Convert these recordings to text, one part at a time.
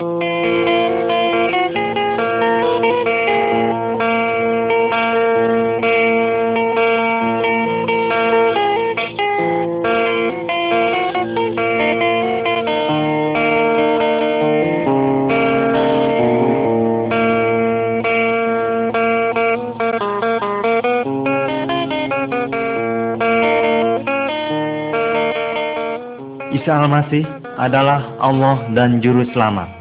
Isa Al-Masih adalah Allah dan Juru Selamat.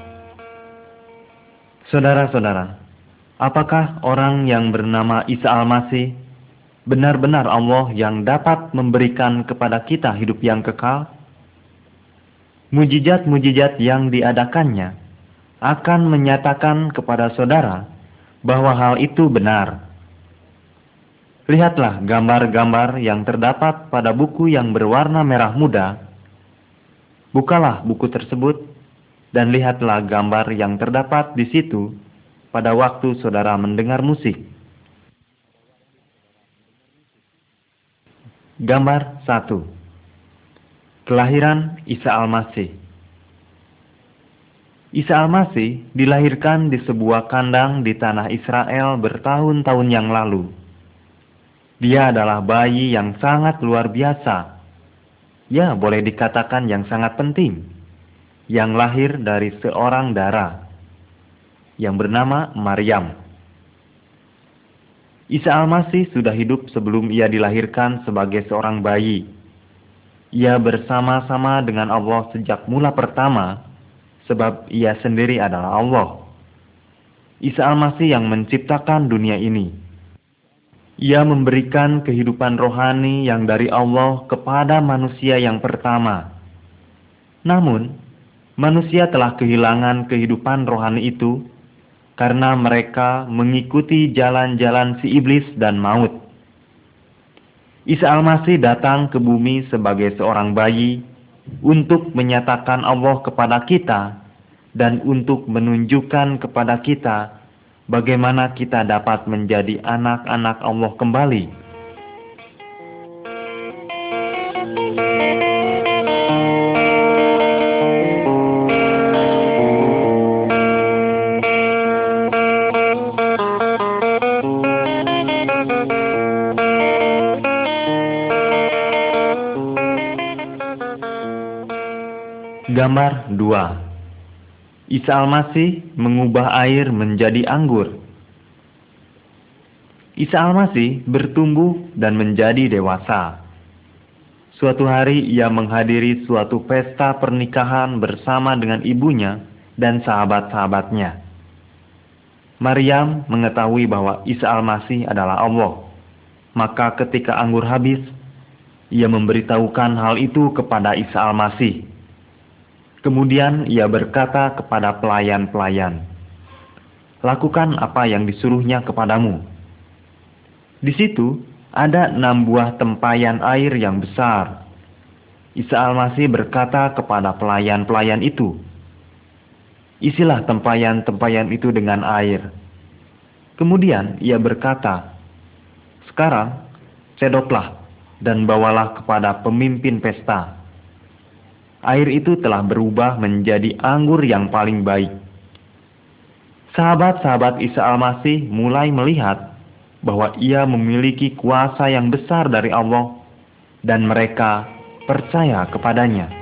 Saudara-saudara, apakah orang yang bernama Isa Al-Masih benar-benar Allah yang dapat memberikan kepada kita hidup yang kekal? Mujizat-mujizat yang diadakannya akan menyatakan kepada saudara bahwa hal itu benar. Lihatlah gambar-gambar yang terdapat pada buku yang berwarna merah muda Bukalah buku tersebut dan lihatlah gambar yang terdapat di situ pada waktu saudara mendengar musik. Gambar 1 Kelahiran Isa Al-Masih Isa Al-Masih dilahirkan di sebuah kandang di tanah Israel bertahun-tahun yang lalu. Dia adalah bayi yang sangat luar biasa ya boleh dikatakan yang sangat penting, yang lahir dari seorang darah, yang bernama Maryam. Isa Al-Masih sudah hidup sebelum ia dilahirkan sebagai seorang bayi. Ia bersama-sama dengan Allah sejak mula pertama, sebab ia sendiri adalah Allah. Isa Al-Masih yang menciptakan dunia ini ia memberikan kehidupan rohani yang dari Allah kepada manusia yang pertama. Namun, manusia telah kehilangan kehidupan rohani itu karena mereka mengikuti jalan-jalan si iblis dan maut. Isa Al-Masih datang ke bumi sebagai seorang bayi untuk menyatakan Allah kepada kita dan untuk menunjukkan kepada kita bagaimana kita dapat menjadi anak-anak Allah kembali. Gambar 2 Isa Al-Masih mengubah air menjadi anggur. Isa Al-Masih bertumbuh dan menjadi dewasa. Suatu hari ia menghadiri suatu pesta pernikahan bersama dengan ibunya dan sahabat-sahabatnya. Maryam mengetahui bahwa Isa Al-Masih adalah Allah. Maka ketika anggur habis, ia memberitahukan hal itu kepada Isa Al-Masih Kemudian ia berkata kepada pelayan-pelayan, Lakukan apa yang disuruhnya kepadamu. Di situ ada enam buah tempayan air yang besar. Isa Al-Masih berkata kepada pelayan-pelayan itu, Isilah tempayan-tempayan itu dengan air. Kemudian ia berkata, Sekarang, cedoklah dan bawalah kepada pemimpin pesta air itu telah berubah menjadi anggur yang paling baik. Sahabat-sahabat Isa Al-Masih mulai melihat bahwa ia memiliki kuasa yang besar dari Allah dan mereka percaya kepadanya.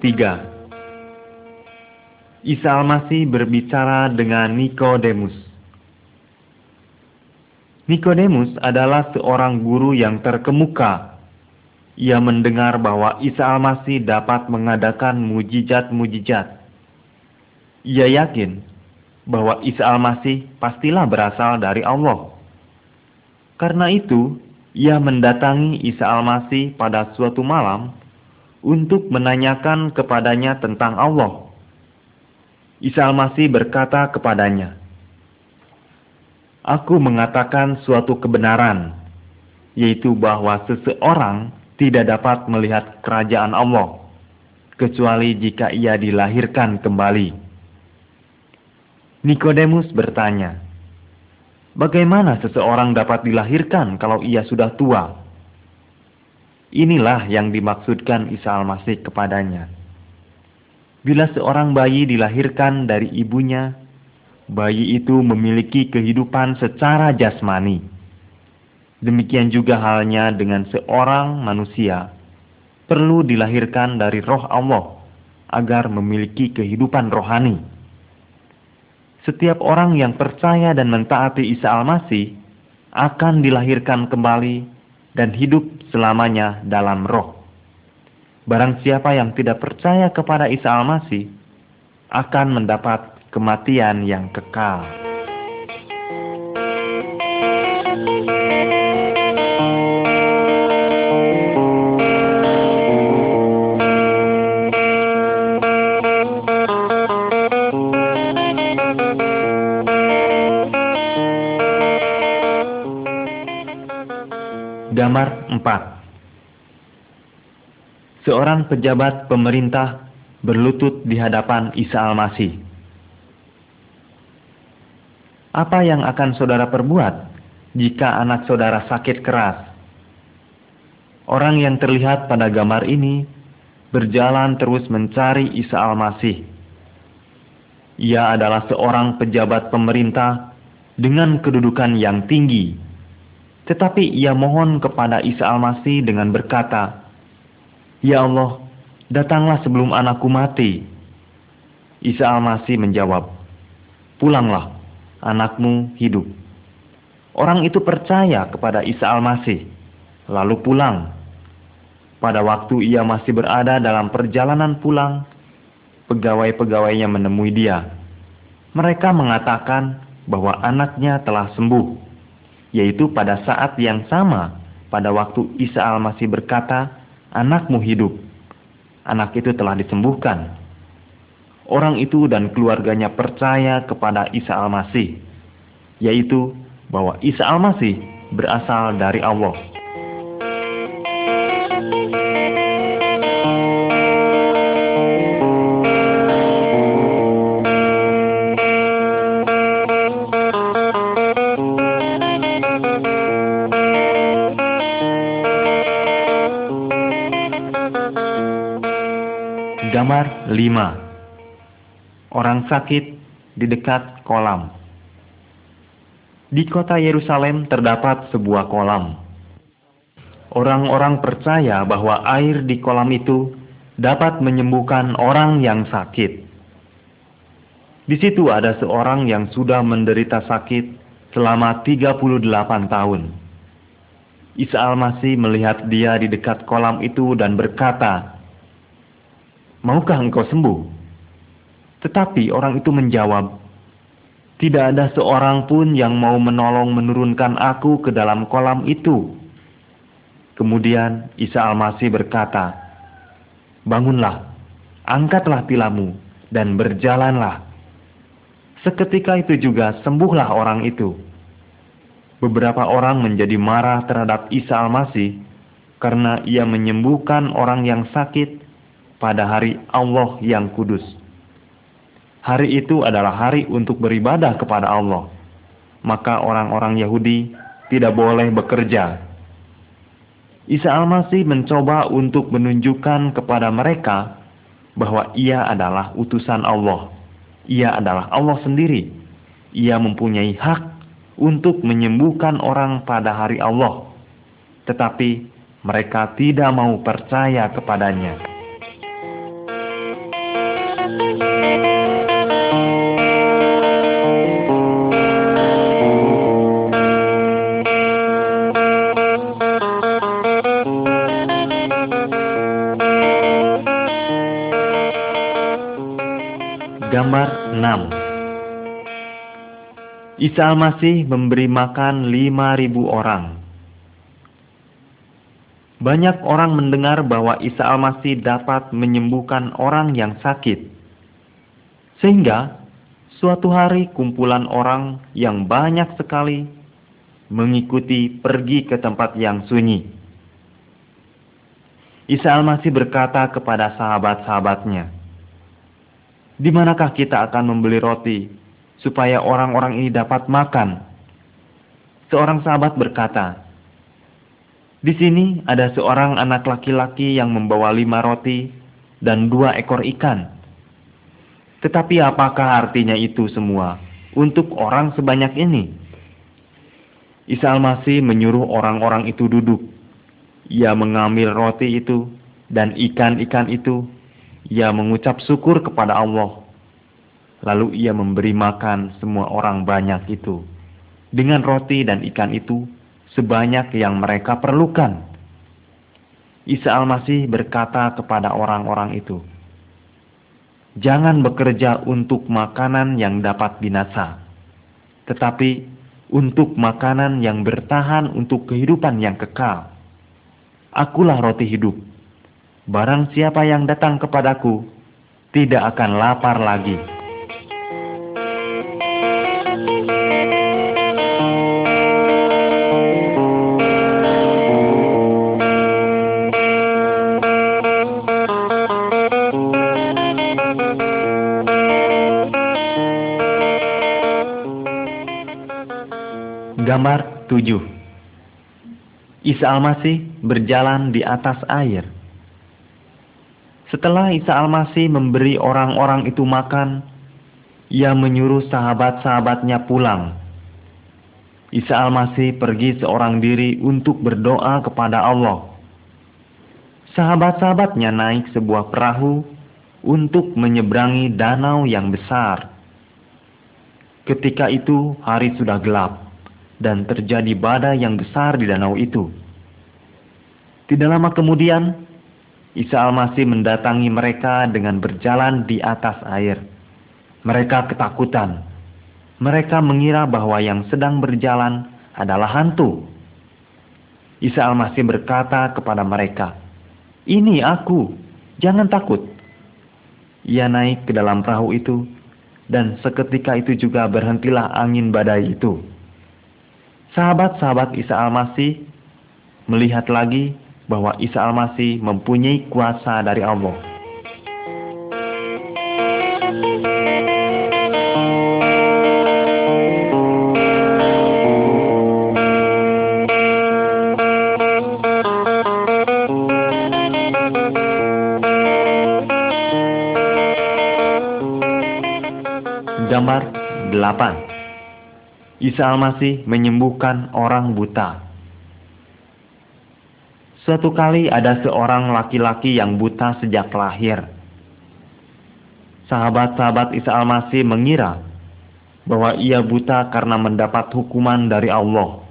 3 Isa Al-Masih berbicara dengan Nikodemus. Nikodemus adalah seorang guru yang terkemuka. Ia mendengar bahwa Isa Al-Masih dapat mengadakan mujizat-mujizat. Ia yakin bahwa Isa Al-Masih pastilah berasal dari Allah. Karena itu, ia mendatangi Isa Al-Masih pada suatu malam untuk menanyakan kepadanya tentang Allah. Isa Al-Masih berkata kepadanya, Aku mengatakan suatu kebenaran, yaitu bahwa seseorang tidak dapat melihat kerajaan Allah, kecuali jika ia dilahirkan kembali. Nikodemus bertanya, "Bagaimana seseorang dapat dilahirkan kalau ia sudah tua?" Inilah yang dimaksudkan Isa Al-Masih kepadanya. Bila seorang bayi dilahirkan dari ibunya, bayi itu memiliki kehidupan secara jasmani. Demikian juga halnya dengan seorang manusia, perlu dilahirkan dari roh Allah agar memiliki kehidupan rohani. Setiap orang yang percaya dan mentaati Isa Al-Masih akan dilahirkan kembali dan hidup selamanya dalam roh. Barang siapa yang tidak percaya kepada Isa Al-Masih akan mendapat kematian yang kekal. Gambar 4 Seorang pejabat pemerintah berlutut di hadapan Isa Al-Masih. Apa yang akan saudara perbuat jika anak saudara sakit keras? Orang yang terlihat pada gambar ini berjalan terus mencari Isa Al-Masih. Ia adalah seorang pejabat pemerintah dengan kedudukan yang tinggi tetapi ia mohon kepada Isa Al-Masih dengan berkata, Ya Allah, datanglah sebelum anakku mati. Isa Al-Masih menjawab, Pulanglah, anakmu hidup. Orang itu percaya kepada Isa Al-Masih, lalu pulang. Pada waktu ia masih berada dalam perjalanan pulang, pegawai-pegawainya menemui dia. Mereka mengatakan bahwa anaknya telah sembuh yaitu pada saat yang sama pada waktu Isa Al-Masih berkata, "Anakmu hidup." Anak itu telah disembuhkan. Orang itu dan keluarganya percaya kepada Isa Al-Masih, yaitu bahwa Isa Al-Masih berasal dari Allah. 5 Orang sakit di dekat kolam Di kota Yerusalem terdapat sebuah kolam. Orang-orang percaya bahwa air di kolam itu dapat menyembuhkan orang yang sakit. Di situ ada seorang yang sudah menderita sakit selama 38 tahun. Isa Al-Masih melihat dia di dekat kolam itu dan berkata, maukah engkau sembuh? Tetapi orang itu menjawab, tidak ada seorang pun yang mau menolong menurunkan aku ke dalam kolam itu. Kemudian Isa Al-Masih berkata, Bangunlah, angkatlah tilammu, dan berjalanlah. Seketika itu juga sembuhlah orang itu. Beberapa orang menjadi marah terhadap Isa Al-Masih karena ia menyembuhkan orang yang sakit pada hari Allah yang kudus. Hari itu adalah hari untuk beribadah kepada Allah. Maka orang-orang Yahudi tidak boleh bekerja. Isa Al-Masih mencoba untuk menunjukkan kepada mereka bahwa ia adalah utusan Allah. Ia adalah Allah sendiri. Ia mempunyai hak untuk menyembuhkan orang pada hari Allah. Tetapi mereka tidak mau percaya kepadanya. Isa Al-Masih memberi makan 5.000 orang. Banyak orang mendengar bahwa Isa Al-Masih dapat menyembuhkan orang yang sakit. Sehingga suatu hari kumpulan orang yang banyak sekali mengikuti pergi ke tempat yang sunyi. Isa Al-Masih berkata kepada sahabat-sahabatnya, "Di manakah kita akan membeli roti supaya orang-orang ini dapat makan?" Seorang sahabat berkata, "Di sini ada seorang anak laki-laki yang membawa lima roti dan dua ekor ikan. Tetapi apakah artinya itu semua untuk orang sebanyak ini?" Isa Al-Masih menyuruh orang-orang itu duduk ia mengambil roti itu dan ikan-ikan itu. Ia mengucap syukur kepada Allah. Lalu ia memberi makan semua orang banyak itu. Dengan roti dan ikan itu sebanyak yang mereka perlukan. Isa Al-Masih berkata kepada orang-orang itu, Jangan bekerja untuk makanan yang dapat binasa, tetapi untuk makanan yang bertahan untuk kehidupan yang kekal Akulah roti hidup. Barang siapa yang datang kepadaku, tidak akan lapar lagi. Gambar 7 Isa Al-Masih berjalan di atas air. Setelah Isa Al-Masih memberi orang-orang itu makan, ia menyuruh sahabat-sahabatnya pulang. Isa Al-Masih pergi seorang diri untuk berdoa kepada Allah. Sahabat-sahabatnya naik sebuah perahu untuk menyeberangi danau yang besar. Ketika itu hari sudah gelap dan terjadi badai yang besar di danau itu. Tidak lama kemudian, Isa Al-Masih mendatangi mereka dengan berjalan di atas air. Mereka ketakutan. Mereka mengira bahwa yang sedang berjalan adalah hantu. Isa Al-Masih berkata kepada mereka, "Ini aku, jangan takut." Ia naik ke dalam perahu itu, dan seketika itu juga berhentilah angin badai itu. Sahabat-sahabat Isa Al-Masih melihat lagi bahwa Isa Al-Masih mempunyai kuasa dari Allah. Isa Al-Masih menyembuhkan orang buta. Suatu kali ada seorang laki-laki yang buta sejak lahir. Sahabat-sahabat Isa Al-Masih mengira bahwa ia buta karena mendapat hukuman dari Allah.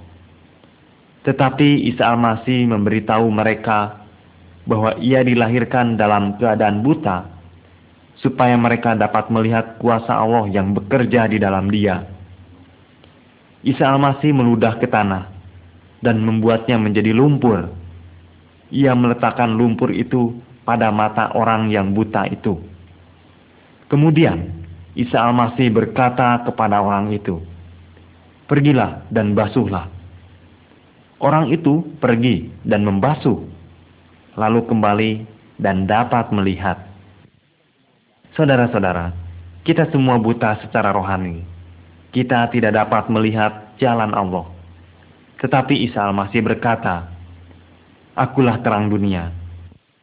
Tetapi Isa Al-Masih memberitahu mereka bahwa ia dilahirkan dalam keadaan buta supaya mereka dapat melihat kuasa Allah yang bekerja di dalam dia. Isa Al-Masih meludah ke tanah dan membuatnya menjadi lumpur. Ia meletakkan lumpur itu pada mata orang yang buta itu. Kemudian Isa Al-Masih berkata kepada orang itu, "Pergilah dan basuhlah." Orang itu pergi dan membasuh, lalu kembali dan dapat melihat. Saudara-saudara, kita semua buta secara rohani kita tidak dapat melihat jalan Allah. Tetapi Isa Al-Masih berkata, Akulah terang dunia.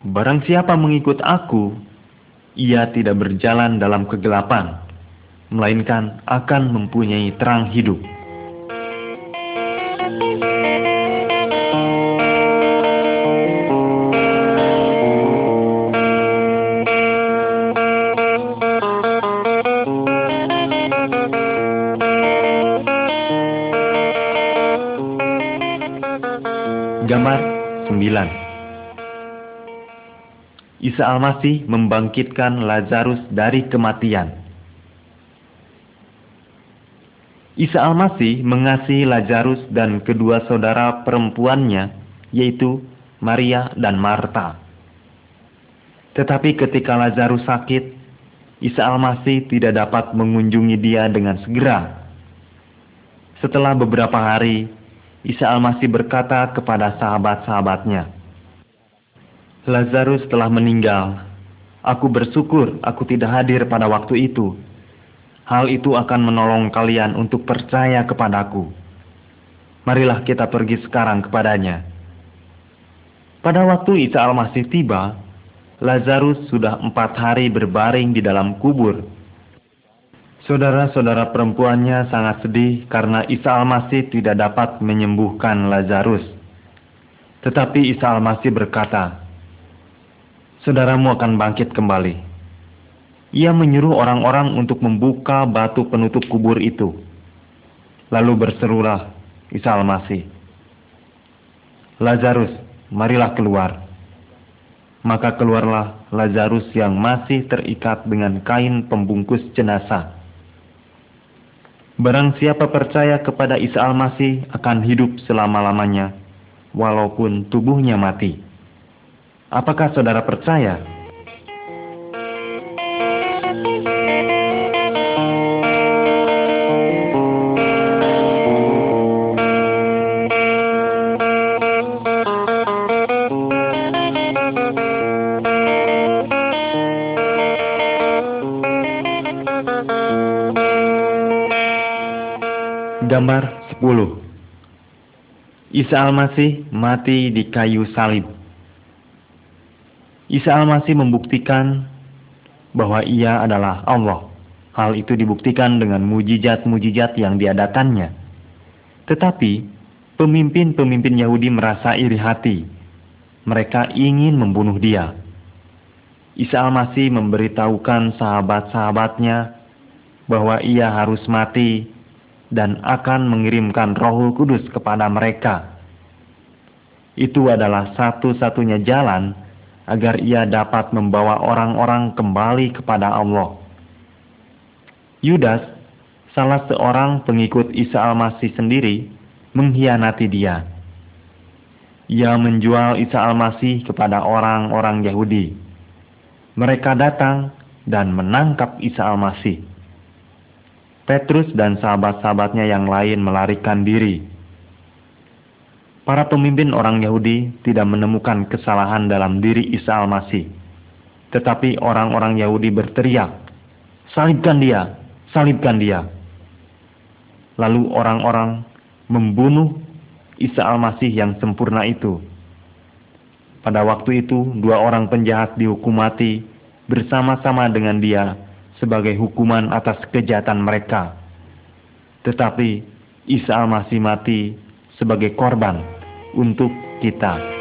Barang siapa mengikut aku, ia tidak berjalan dalam kegelapan, melainkan akan mempunyai terang hidup. Isa Al-Masih membangkitkan Lazarus dari kematian. Isa Al-Masih mengasihi Lazarus dan kedua saudara perempuannya, yaitu Maria dan Marta. Tetapi ketika Lazarus sakit, Isa Al-Masih tidak dapat mengunjungi dia dengan segera. Setelah beberapa hari, Isa Al-Masih berkata kepada sahabat-sahabatnya, Lazarus telah meninggal. Aku bersyukur aku tidak hadir pada waktu itu. Hal itu akan menolong kalian untuk percaya kepadaku. Marilah kita pergi sekarang kepadanya. Pada waktu Isa Al-Masih tiba, Lazarus sudah empat hari berbaring di dalam kubur. Saudara-saudara perempuannya sangat sedih karena Isa Al-Masih tidak dapat menyembuhkan Lazarus. Tetapi Isa Al-Masih berkata, Saudaramu akan bangkit kembali. Ia menyuruh orang-orang untuk membuka batu penutup kubur itu. Lalu berserulah Isa Al-Masih, Lazarus, marilah keluar. Maka keluarlah Lazarus yang masih terikat dengan kain pembungkus jenazah. Barang siapa percaya kepada Isa Al-Masih akan hidup selama-lamanya, walaupun tubuhnya mati. Apakah saudara percaya? Gambar 10 Isa Al-Masih mati di kayu salib. Isa Al-Masih membuktikan bahwa ia adalah Allah. Hal itu dibuktikan dengan mujizat-mujizat yang diadakannya. Tetapi, pemimpin-pemimpin Yahudi merasa iri hati. Mereka ingin membunuh dia. Isa Al-Masih memberitahukan sahabat-sahabatnya bahwa ia harus mati dan akan mengirimkan Roh Kudus kepada mereka. Itu adalah satu-satunya jalan agar ia dapat membawa orang-orang kembali kepada Allah. Yudas, salah seorang pengikut Isa Al-Masih sendiri, mengkhianati dia. Ia menjual Isa Al-Masih kepada orang-orang Yahudi. Mereka datang dan menangkap Isa Al-Masih. Petrus dan sahabat-sahabatnya yang lain melarikan diri. Para pemimpin orang Yahudi tidak menemukan kesalahan dalam diri Isa Al-Masih. Tetapi orang-orang Yahudi berteriak, "Salibkan dia! Salibkan dia!" Lalu orang-orang membunuh Isa Al-Masih yang sempurna itu. Pada waktu itu, dua orang penjahat dihukum mati bersama-sama dengan dia sebagai hukuman atas kejahatan mereka. Tetapi Isa Al-Masih mati sebagai korban untuk kita.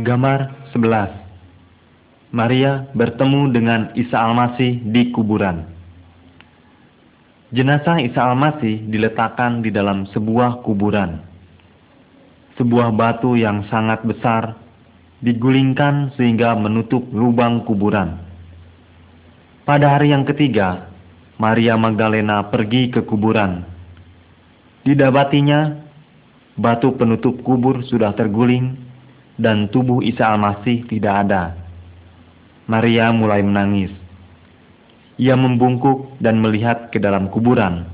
Gambar 11 Maria bertemu dengan Isa Al-Masih di kuburan. Jenazah Isa Al-Masih diletakkan di dalam sebuah kuburan. Sebuah batu yang sangat besar digulingkan sehingga menutup lubang kuburan. Pada hari yang ketiga, Maria Magdalena pergi ke kuburan. Didapatinya, batu penutup kubur sudah terguling dan tubuh Isa Al-Masih tidak ada. Maria mulai menangis. Ia membungkuk dan melihat ke dalam kuburan.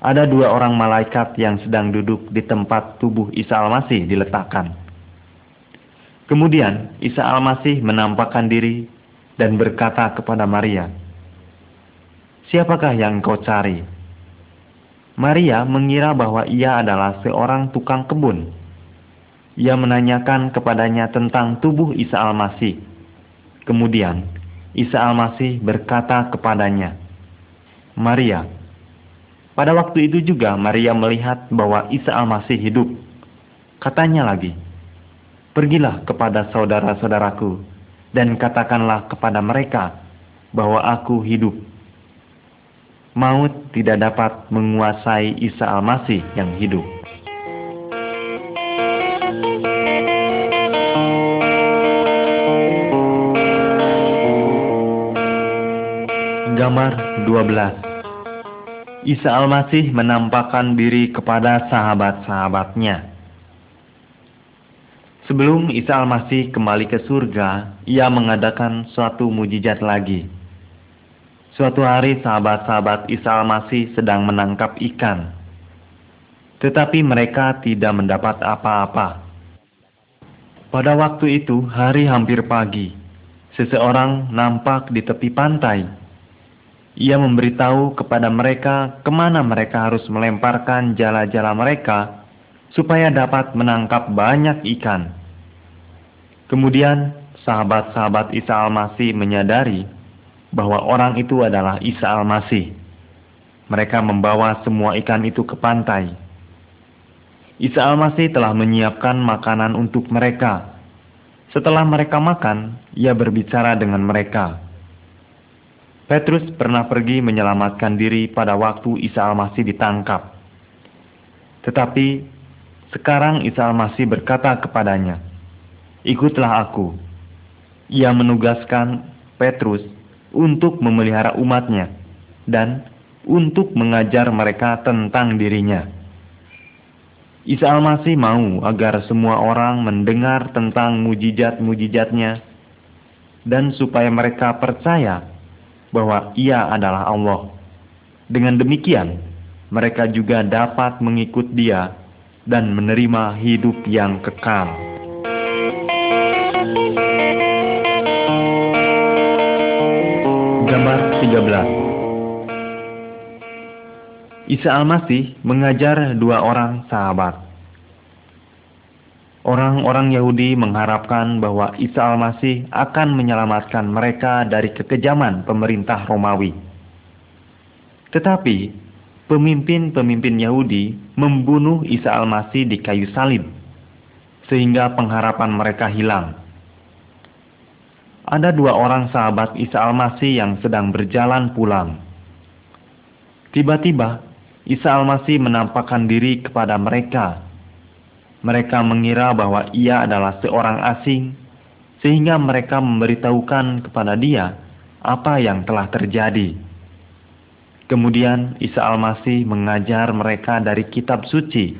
Ada dua orang malaikat yang sedang duduk di tempat tubuh Isa Al-Masih diletakkan. Kemudian Isa Al-Masih menampakkan diri dan berkata kepada Maria, Siapakah yang kau cari? Maria mengira bahwa ia adalah seorang tukang kebun. Ia menanyakan kepadanya tentang tubuh Isa Al-Masih. Kemudian Isa Al-Masih berkata kepadanya, Maria. Pada waktu itu juga Maria melihat bahwa Isa Al-Masih hidup. Katanya lagi, Pergilah kepada saudara-saudaraku dan katakanlah kepada mereka bahwa aku hidup. Maut tidak dapat menguasai Isa Al-Masih yang hidup. Gambar 12 Isa Al-Masih menampakkan diri kepada sahabat-sahabatnya. Sebelum Isa Al-Masih kembali ke surga, ia mengadakan suatu mujizat lagi. Suatu hari sahabat-sahabat Isa Al-Masih sedang menangkap ikan. Tetapi mereka tidak mendapat apa-apa. Pada waktu itu hari hampir pagi. Seseorang nampak di tepi pantai. Ia memberitahu kepada mereka ke mana mereka harus melemparkan jala-jala mereka supaya dapat menangkap banyak ikan. Kemudian sahabat-sahabat Isa Al-Masih menyadari bahwa orang itu adalah Isa Al-Masih. Mereka membawa semua ikan itu ke pantai. Isa Al-Masih telah menyiapkan makanan untuk mereka. Setelah mereka makan, ia berbicara dengan mereka. Petrus pernah pergi menyelamatkan diri pada waktu Isa Al-Masih ditangkap. Tetapi sekarang Isa Al-Masih berkata kepadanya, ikutlah aku. Ia menugaskan Petrus untuk memelihara umatnya dan untuk mengajar mereka tentang dirinya. Isa Al-Masih mau agar semua orang mendengar tentang mujizat-mujizatnya dan supaya mereka percaya bahwa ia adalah Allah. Dengan demikian, mereka juga dapat mengikut dia dan menerima hidup yang kekal. Gambar 13 Isa Al-Masih mengajar dua orang sahabat. Orang-orang Yahudi mengharapkan bahwa Isa Al-Masih akan menyelamatkan mereka dari kekejaman pemerintah Romawi. Tetapi, pemimpin-pemimpin Yahudi membunuh Isa Al-Masih di kayu salib, sehingga pengharapan mereka hilang ada dua orang sahabat Isa Al-Masih yang sedang berjalan pulang. Tiba-tiba, Isa Al-Masih menampakkan diri kepada mereka. Mereka mengira bahwa ia adalah seorang asing, sehingga mereka memberitahukan kepada dia apa yang telah terjadi. Kemudian Isa Al-Masih mengajar mereka dari kitab suci.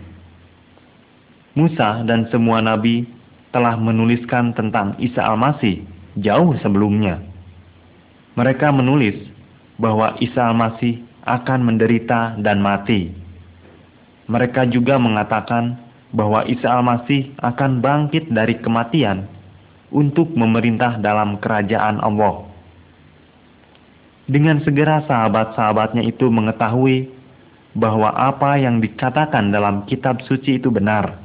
Musa dan semua nabi telah menuliskan tentang Isa Al-Masih jauh sebelumnya. Mereka menulis bahwa Isa Al-Masih akan menderita dan mati. Mereka juga mengatakan bahwa Isa Al-Masih akan bangkit dari kematian untuk memerintah dalam kerajaan Allah. Dengan segera sahabat-sahabatnya itu mengetahui bahwa apa yang dikatakan dalam kitab suci itu benar.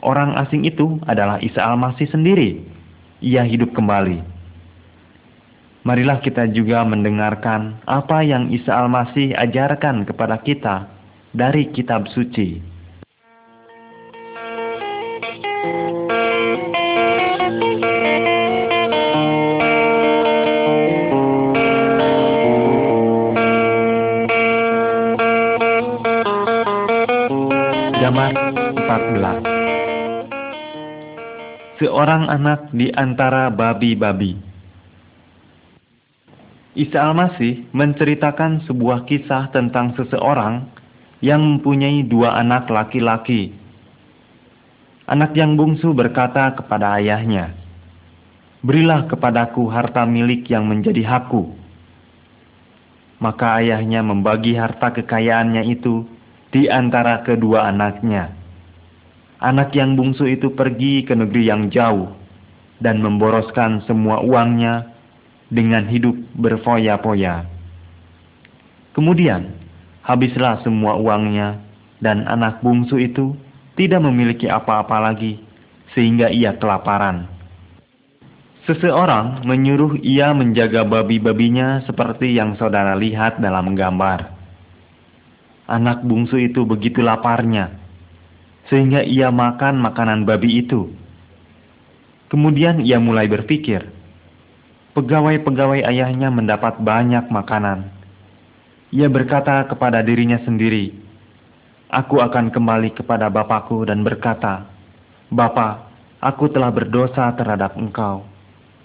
Orang asing itu adalah Isa Al-Masih sendiri ia hidup kembali. Marilah kita juga mendengarkan apa yang Isa Al-Masih ajarkan kepada kita dari kitab suci. Zaman 14 seorang anak di antara babi-babi. Isa Al-Masih menceritakan sebuah kisah tentang seseorang yang mempunyai dua anak laki-laki. Anak yang bungsu berkata kepada ayahnya, Berilah kepadaku harta milik yang menjadi hakku. Maka ayahnya membagi harta kekayaannya itu di antara kedua anaknya anak yang bungsu itu pergi ke negeri yang jauh dan memboroskan semua uangnya dengan hidup berfoya-foya. Kemudian, habislah semua uangnya dan anak bungsu itu tidak memiliki apa-apa lagi sehingga ia kelaparan. Seseorang menyuruh ia menjaga babi-babinya seperti yang saudara lihat dalam gambar. Anak bungsu itu begitu laparnya sehingga ia makan makanan babi itu. Kemudian ia mulai berpikir, pegawai-pegawai ayahnya mendapat banyak makanan. Ia berkata kepada dirinya sendiri, Aku akan kembali kepada bapakku dan berkata, Bapa, aku telah berdosa terhadap engkau.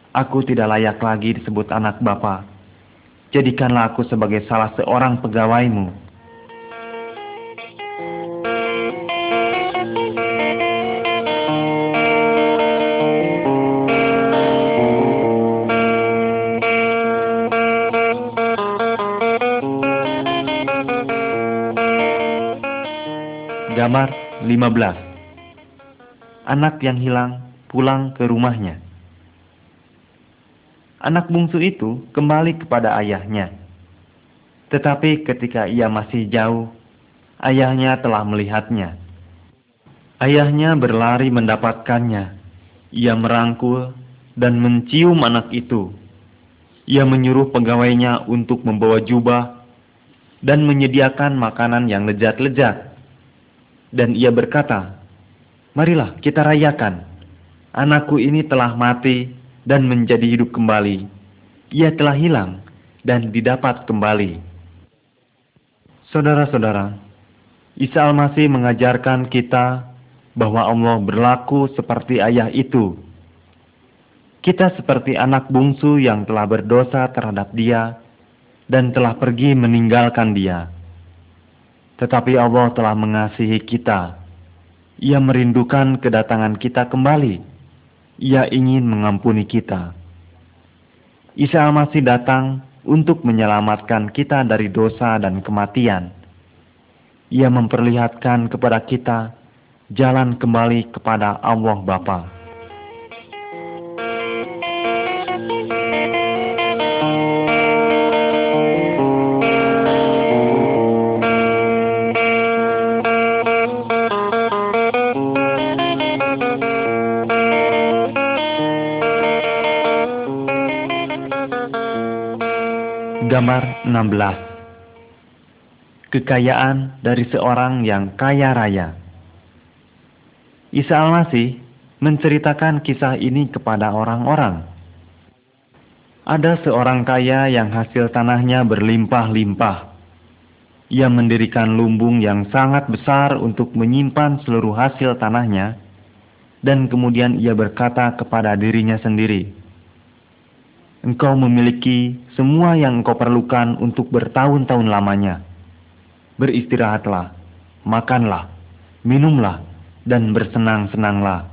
Aku tidak layak lagi disebut anak bapa. Jadikanlah aku sebagai salah seorang pegawaimu Gambar 15 Anak yang hilang pulang ke rumahnya. Anak bungsu itu kembali kepada ayahnya. Tetapi ketika ia masih jauh, ayahnya telah melihatnya. Ayahnya berlari mendapatkannya. Ia merangkul dan mencium anak itu. Ia menyuruh pegawainya untuk membawa jubah dan menyediakan makanan yang lezat-lezat. Dan ia berkata, Marilah kita rayakan. Anakku ini telah mati dan menjadi hidup kembali. Ia telah hilang dan didapat kembali. Saudara-saudara, Isa Al-Masih mengajarkan kita bahwa Allah berlaku seperti ayah itu. Kita seperti anak bungsu yang telah berdosa terhadap dia dan telah pergi meninggalkan dia. Tetapi Allah telah mengasihi kita. Ia merindukan kedatangan kita kembali. Ia ingin mengampuni kita. Isa Al-Masih datang untuk menyelamatkan kita dari dosa dan kematian. Ia memperlihatkan kepada kita jalan kembali kepada Allah Bapa. Gambar 16 Kekayaan dari seorang yang kaya raya Isa Al-Masih menceritakan kisah ini kepada orang-orang. Ada seorang kaya yang hasil tanahnya berlimpah-limpah. Ia mendirikan lumbung yang sangat besar untuk menyimpan seluruh hasil tanahnya, dan kemudian ia berkata kepada dirinya sendiri, Engkau memiliki semua yang engkau perlukan untuk bertahun-tahun lamanya. Beristirahatlah, makanlah, minumlah, dan bersenang-senanglah.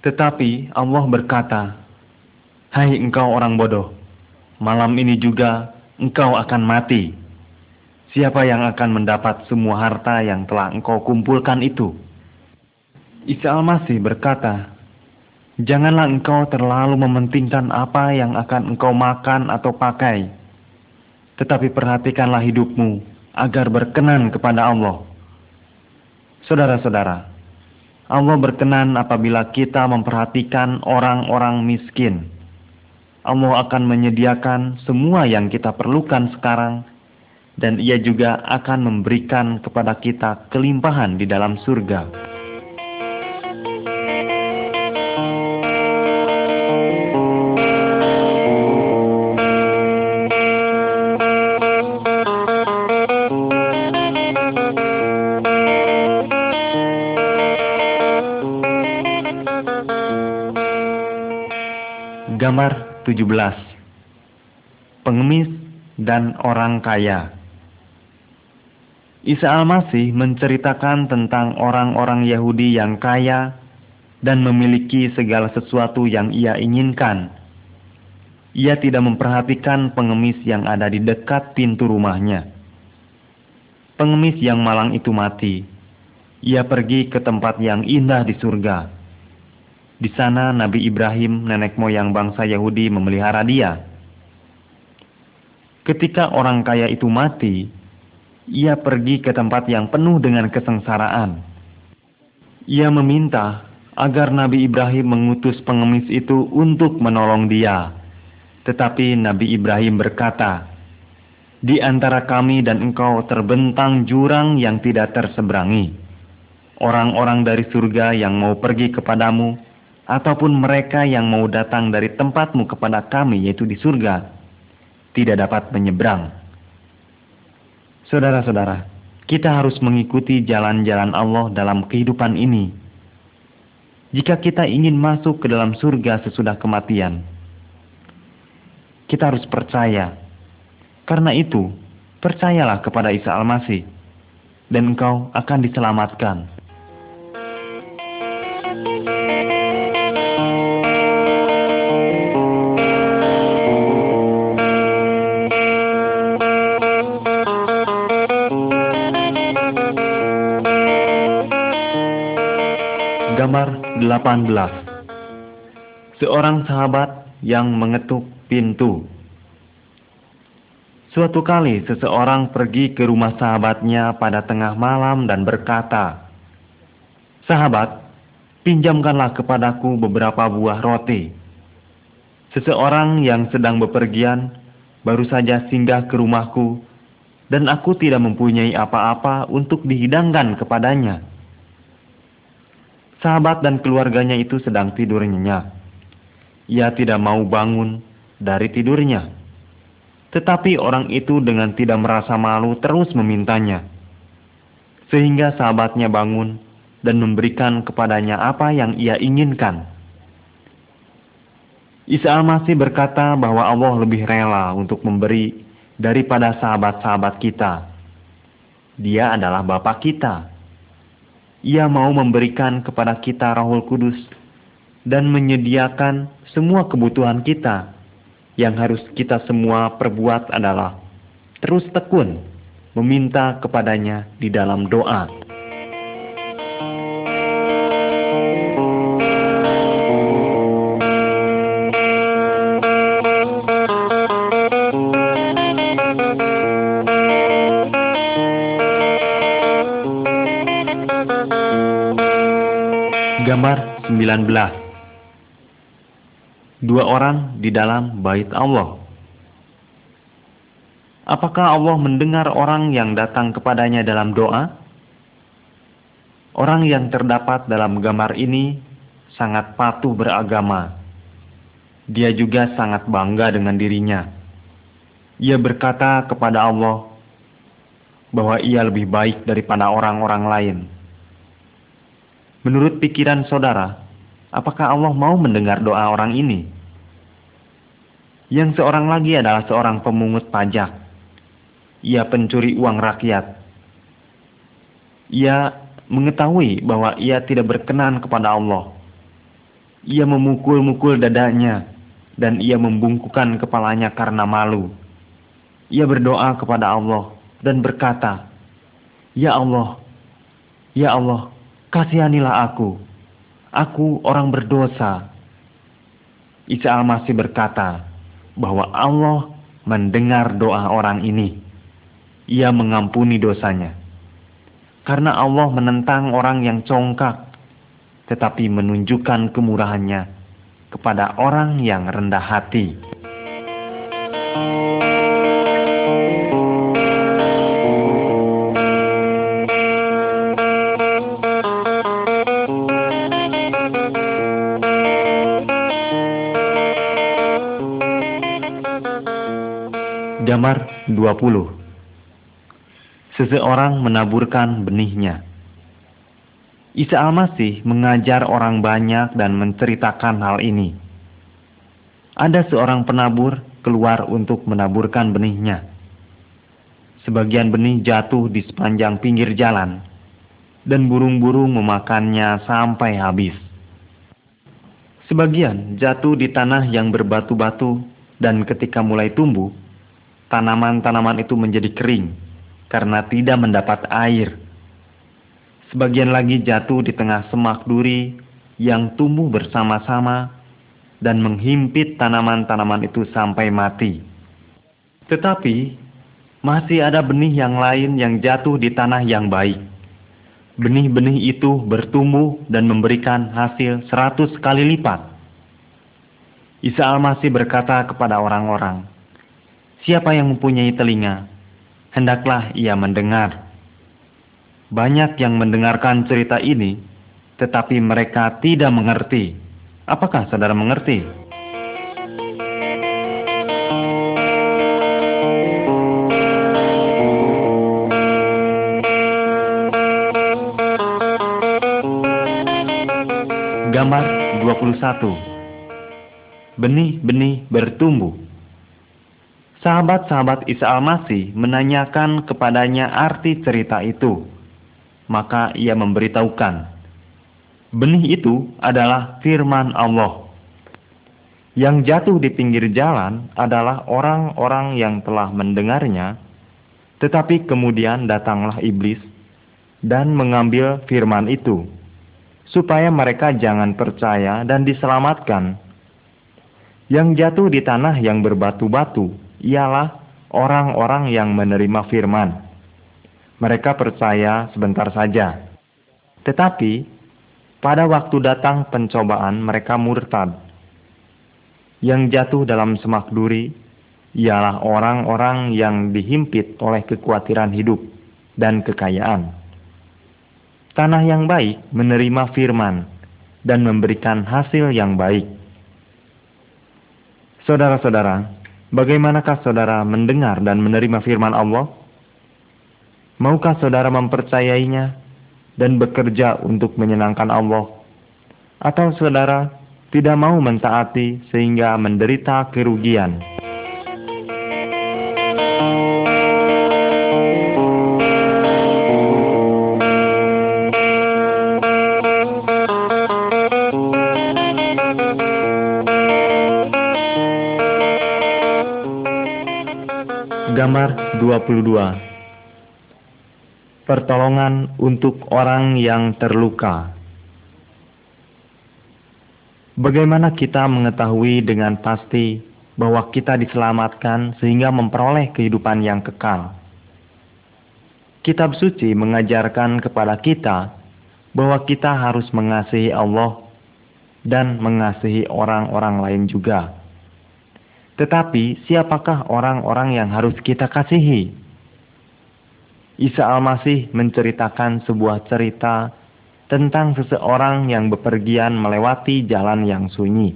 Tetapi Allah berkata, Hai engkau orang bodoh, malam ini juga engkau akan mati. Siapa yang akan mendapat semua harta yang telah engkau kumpulkan itu? Isa Al-Masih berkata, Janganlah engkau terlalu mementingkan apa yang akan engkau makan atau pakai, tetapi perhatikanlah hidupmu agar berkenan kepada Allah. Saudara-saudara, Allah berkenan apabila kita memperhatikan orang-orang miskin. Allah akan menyediakan semua yang kita perlukan sekarang, dan Ia juga akan memberikan kepada kita kelimpahan di dalam surga. 17 Pengemis dan orang kaya Isa Al-Masih menceritakan tentang orang-orang Yahudi yang kaya dan memiliki segala sesuatu yang ia inginkan. Ia tidak memperhatikan pengemis yang ada di dekat pintu rumahnya. Pengemis yang malang itu mati. Ia pergi ke tempat yang indah di surga di sana Nabi Ibrahim, nenek moyang bangsa Yahudi, memelihara dia. Ketika orang kaya itu mati, ia pergi ke tempat yang penuh dengan kesengsaraan. Ia meminta agar Nabi Ibrahim mengutus pengemis itu untuk menolong dia. Tetapi Nabi Ibrahim berkata, "Di antara kami dan engkau terbentang jurang yang tidak terseberangi. Orang-orang dari surga yang mau pergi kepadamu ataupun mereka yang mau datang dari tempatmu kepada kami yaitu di surga tidak dapat menyeberang. Saudara-saudara, kita harus mengikuti jalan-jalan Allah dalam kehidupan ini. Jika kita ingin masuk ke dalam surga sesudah kematian, kita harus percaya. Karena itu, percayalah kepada Isa Al-Masih, dan engkau akan diselamatkan. 18 Seorang sahabat yang mengetuk pintu Suatu kali seseorang pergi ke rumah sahabatnya pada tengah malam dan berkata, Sahabat, pinjamkanlah kepadaku beberapa buah roti. Seseorang yang sedang bepergian baru saja singgah ke rumahku dan aku tidak mempunyai apa-apa untuk dihidangkan kepadanya. Sahabat dan keluarganya itu sedang tidur nyenyak. Ia tidak mau bangun dari tidurnya. Tetapi orang itu dengan tidak merasa malu terus memintanya. Sehingga sahabatnya bangun dan memberikan kepadanya apa yang ia inginkan. Isa al-Masih berkata bahwa Allah lebih rela untuk memberi daripada sahabat-sahabat kita. Dia adalah Bapak kita ia mau memberikan kepada kita Rahul Kudus dan menyediakan semua kebutuhan kita. Yang harus kita semua perbuat adalah terus tekun meminta kepadanya di dalam doa. 19 Dua orang di dalam bait Allah Apakah Allah mendengar orang yang datang kepadanya dalam doa? Orang yang terdapat dalam gambar ini sangat patuh beragama. Dia juga sangat bangga dengan dirinya. Ia berkata kepada Allah bahwa ia lebih baik daripada orang-orang lain Menurut pikiran saudara, apakah Allah mau mendengar doa orang ini? Yang seorang lagi adalah seorang pemungut pajak. Ia pencuri uang rakyat. Ia mengetahui bahwa ia tidak berkenan kepada Allah. Ia memukul-mukul dadanya dan ia membungkukan kepalanya karena malu. Ia berdoa kepada Allah dan berkata, "Ya Allah, ya Allah, kasihanilah aku. Aku orang berdosa. Isa al-Masih berkata bahwa Allah mendengar doa orang ini. Ia mengampuni dosanya. Karena Allah menentang orang yang congkak, tetapi menunjukkan kemurahannya kepada orang yang rendah hati. Damar 20 Seseorang menaburkan benihnya Isa Al-Masih mengajar orang banyak dan menceritakan hal ini. Ada seorang penabur keluar untuk menaburkan benihnya. Sebagian benih jatuh di sepanjang pinggir jalan, dan burung-burung memakannya sampai habis. Sebagian jatuh di tanah yang berbatu-batu, dan ketika mulai tumbuh, tanaman-tanaman itu menjadi kering karena tidak mendapat air. Sebagian lagi jatuh di tengah semak duri yang tumbuh bersama-sama dan menghimpit tanaman-tanaman itu sampai mati. Tetapi masih ada benih yang lain yang jatuh di tanah yang baik. Benih-benih itu bertumbuh dan memberikan hasil seratus kali lipat. Isa al-Masih berkata kepada orang-orang, Siapa yang mempunyai telinga, hendaklah ia mendengar. Banyak yang mendengarkan cerita ini, tetapi mereka tidak mengerti. Apakah saudara mengerti? Gambar 21 Benih-benih bertumbuh Sahabat-sahabat Isa al-Masih menanyakan kepadanya arti cerita itu. Maka ia memberitahukan, benih itu adalah firman Allah. Yang jatuh di pinggir jalan adalah orang-orang yang telah mendengarnya, tetapi kemudian datanglah iblis dan mengambil firman itu, supaya mereka jangan percaya dan diselamatkan. Yang jatuh di tanah yang berbatu-batu ialah orang-orang yang menerima firman. Mereka percaya sebentar saja. Tetapi pada waktu datang pencobaan mereka murtad. Yang jatuh dalam semak duri ialah orang-orang yang dihimpit oleh kekhawatiran hidup dan kekayaan. Tanah yang baik menerima firman dan memberikan hasil yang baik. Saudara-saudara, bagaimanakah saudara mendengar dan menerima firman Allah? Maukah saudara mempercayainya dan bekerja untuk menyenangkan Allah? Atau saudara tidak mau mentaati sehingga menderita kerugian? Gambar 22 pertolongan untuk orang yang terluka. Bagaimana kita mengetahui dengan pasti bahwa kita diselamatkan sehingga memperoleh kehidupan yang kekal? Kitab suci mengajarkan kepada kita bahwa kita harus mengasihi Allah dan mengasihi orang-orang lain juga. Tetapi, siapakah orang-orang yang harus kita kasihi? Isa Al-Masih menceritakan sebuah cerita tentang seseorang yang bepergian melewati jalan yang sunyi.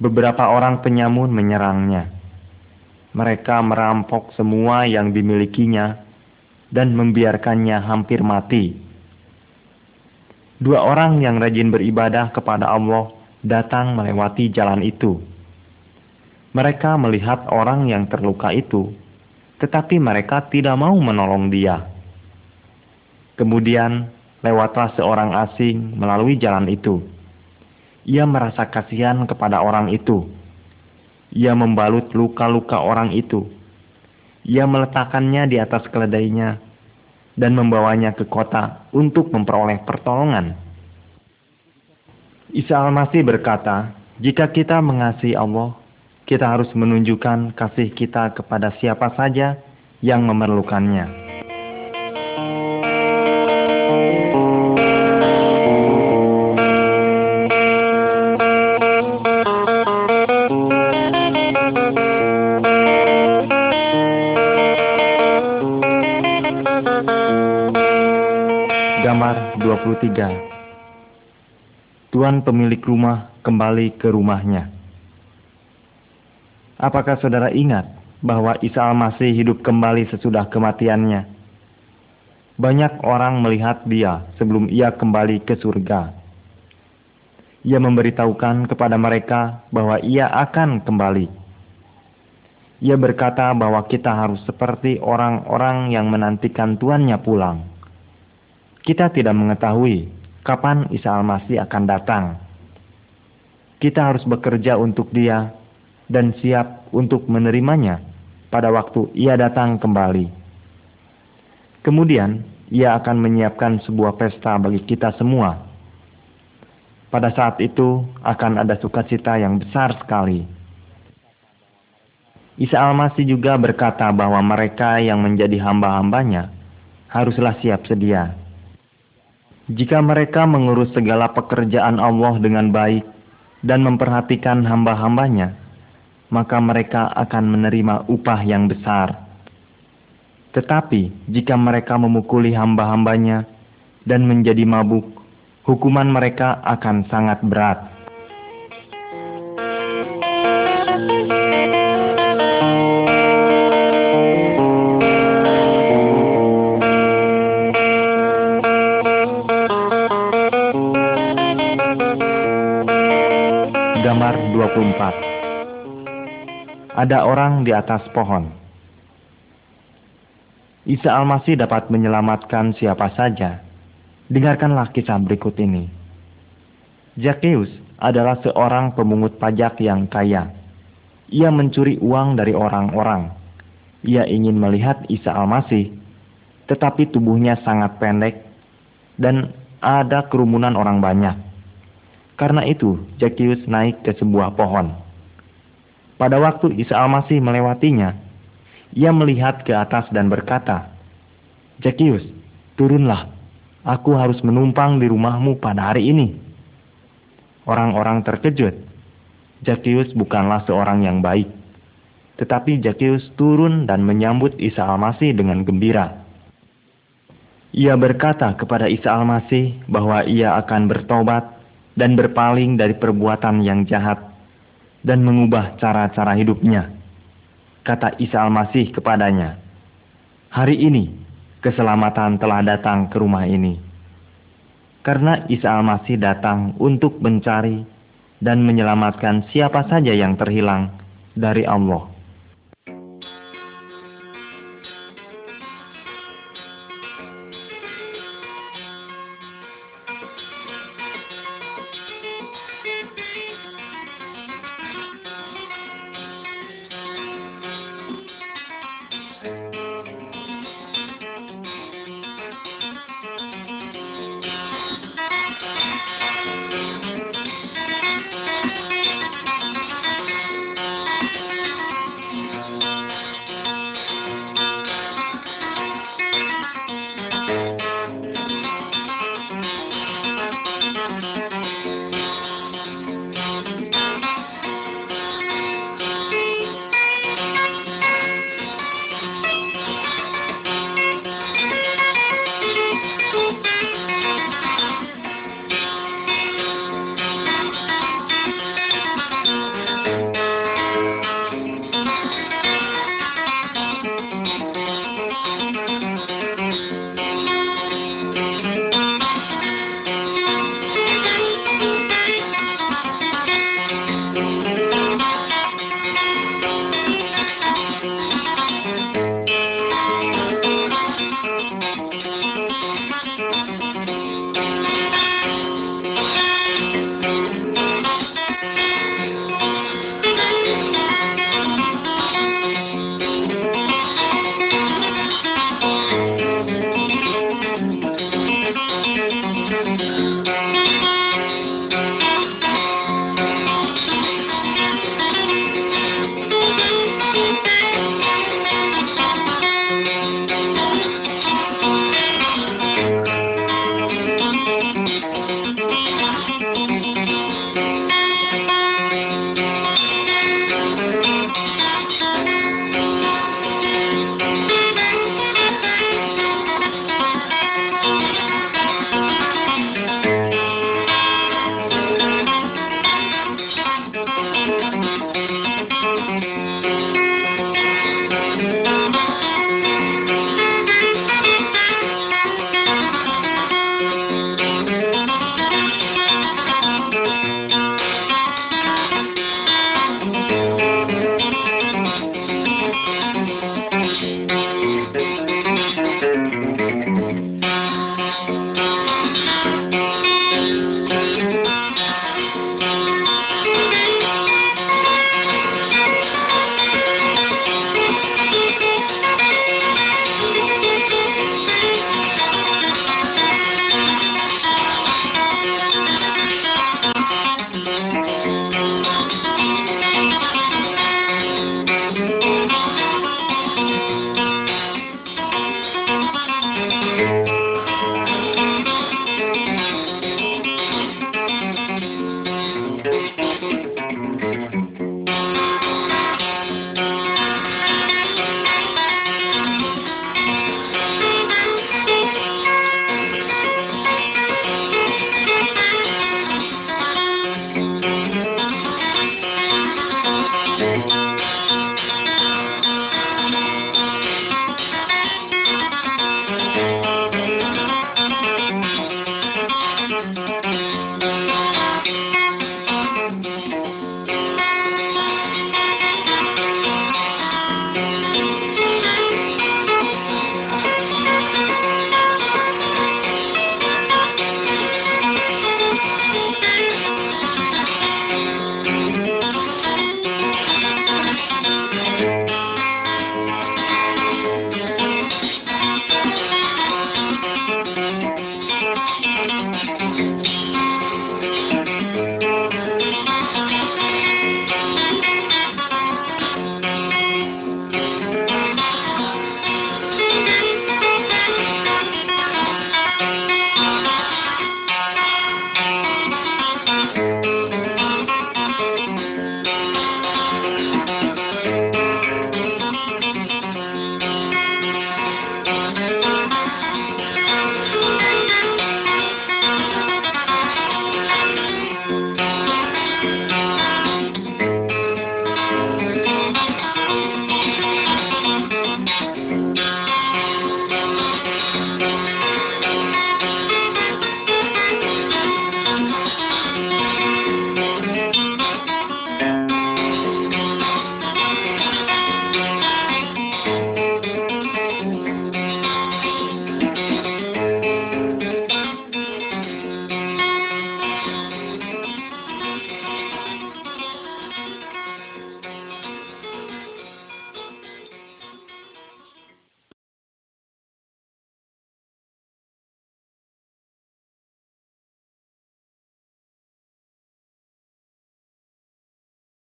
Beberapa orang penyamun menyerangnya. Mereka merampok semua yang dimilikinya dan membiarkannya hampir mati. Dua orang yang rajin beribadah kepada Allah datang melewati jalan itu. Mereka melihat orang yang terluka itu tetapi mereka tidak mau menolong dia. Kemudian lewatlah seorang asing melalui jalan itu. Ia merasa kasihan kepada orang itu. Ia membalut luka-luka orang itu. Ia meletakkannya di atas keledainya dan membawanya ke kota untuk memperoleh pertolongan. Isa Al-Masih berkata, jika kita mengasihi Allah, kita harus menunjukkan kasih kita kepada siapa saja yang memerlukannya. Gambar 23 Tuan pemilik rumah kembali ke rumahnya. Apakah saudara ingat bahwa Isa Al-Masih hidup kembali sesudah kematiannya? Banyak orang melihat dia sebelum ia kembali ke surga. Ia memberitahukan kepada mereka bahwa ia akan kembali. Ia berkata bahwa kita harus seperti orang-orang yang menantikan tuannya pulang. Kita tidak mengetahui kapan Isa Al-Masih akan datang. Kita harus bekerja untuk dia dan siap untuk menerimanya pada waktu ia datang kembali. Kemudian, ia akan menyiapkan sebuah pesta bagi kita semua. Pada saat itu akan ada sukacita yang besar sekali. Isa Al-Masih juga berkata bahwa mereka yang menjadi hamba-hambanya haruslah siap sedia. Jika mereka mengurus segala pekerjaan Allah dengan baik dan memperhatikan hamba-hambanya, maka mereka akan menerima upah yang besar. Tetapi jika mereka memukuli hamba-hambanya dan menjadi mabuk, hukuman mereka akan sangat berat. Gambar 24 ada orang di atas pohon. Isa Al-Masih dapat menyelamatkan siapa saja. Dengarkanlah kisah berikut ini. Zacchaeus adalah seorang pemungut pajak yang kaya. Ia mencuri uang dari orang-orang. Ia ingin melihat Isa Al-Masih, tetapi tubuhnya sangat pendek dan ada kerumunan orang banyak. Karena itu, Zacchaeus naik ke sebuah pohon. Pada waktu Isa Al-Masih melewatinya, ia melihat ke atas dan berkata, Zacchaeus, turunlah, aku harus menumpang di rumahmu pada hari ini. Orang-orang terkejut. Zacchaeus bukanlah seorang yang baik. Tetapi Zacchaeus turun dan menyambut Isa Al-Masih dengan gembira. Ia berkata kepada Isa Al-Masih bahwa ia akan bertobat dan berpaling dari perbuatan yang jahat dan mengubah cara-cara hidupnya. Kata Isa Al-Masih kepadanya, Hari ini keselamatan telah datang ke rumah ini. Karena Isa Al-Masih datang untuk mencari dan menyelamatkan siapa saja yang terhilang dari Allah.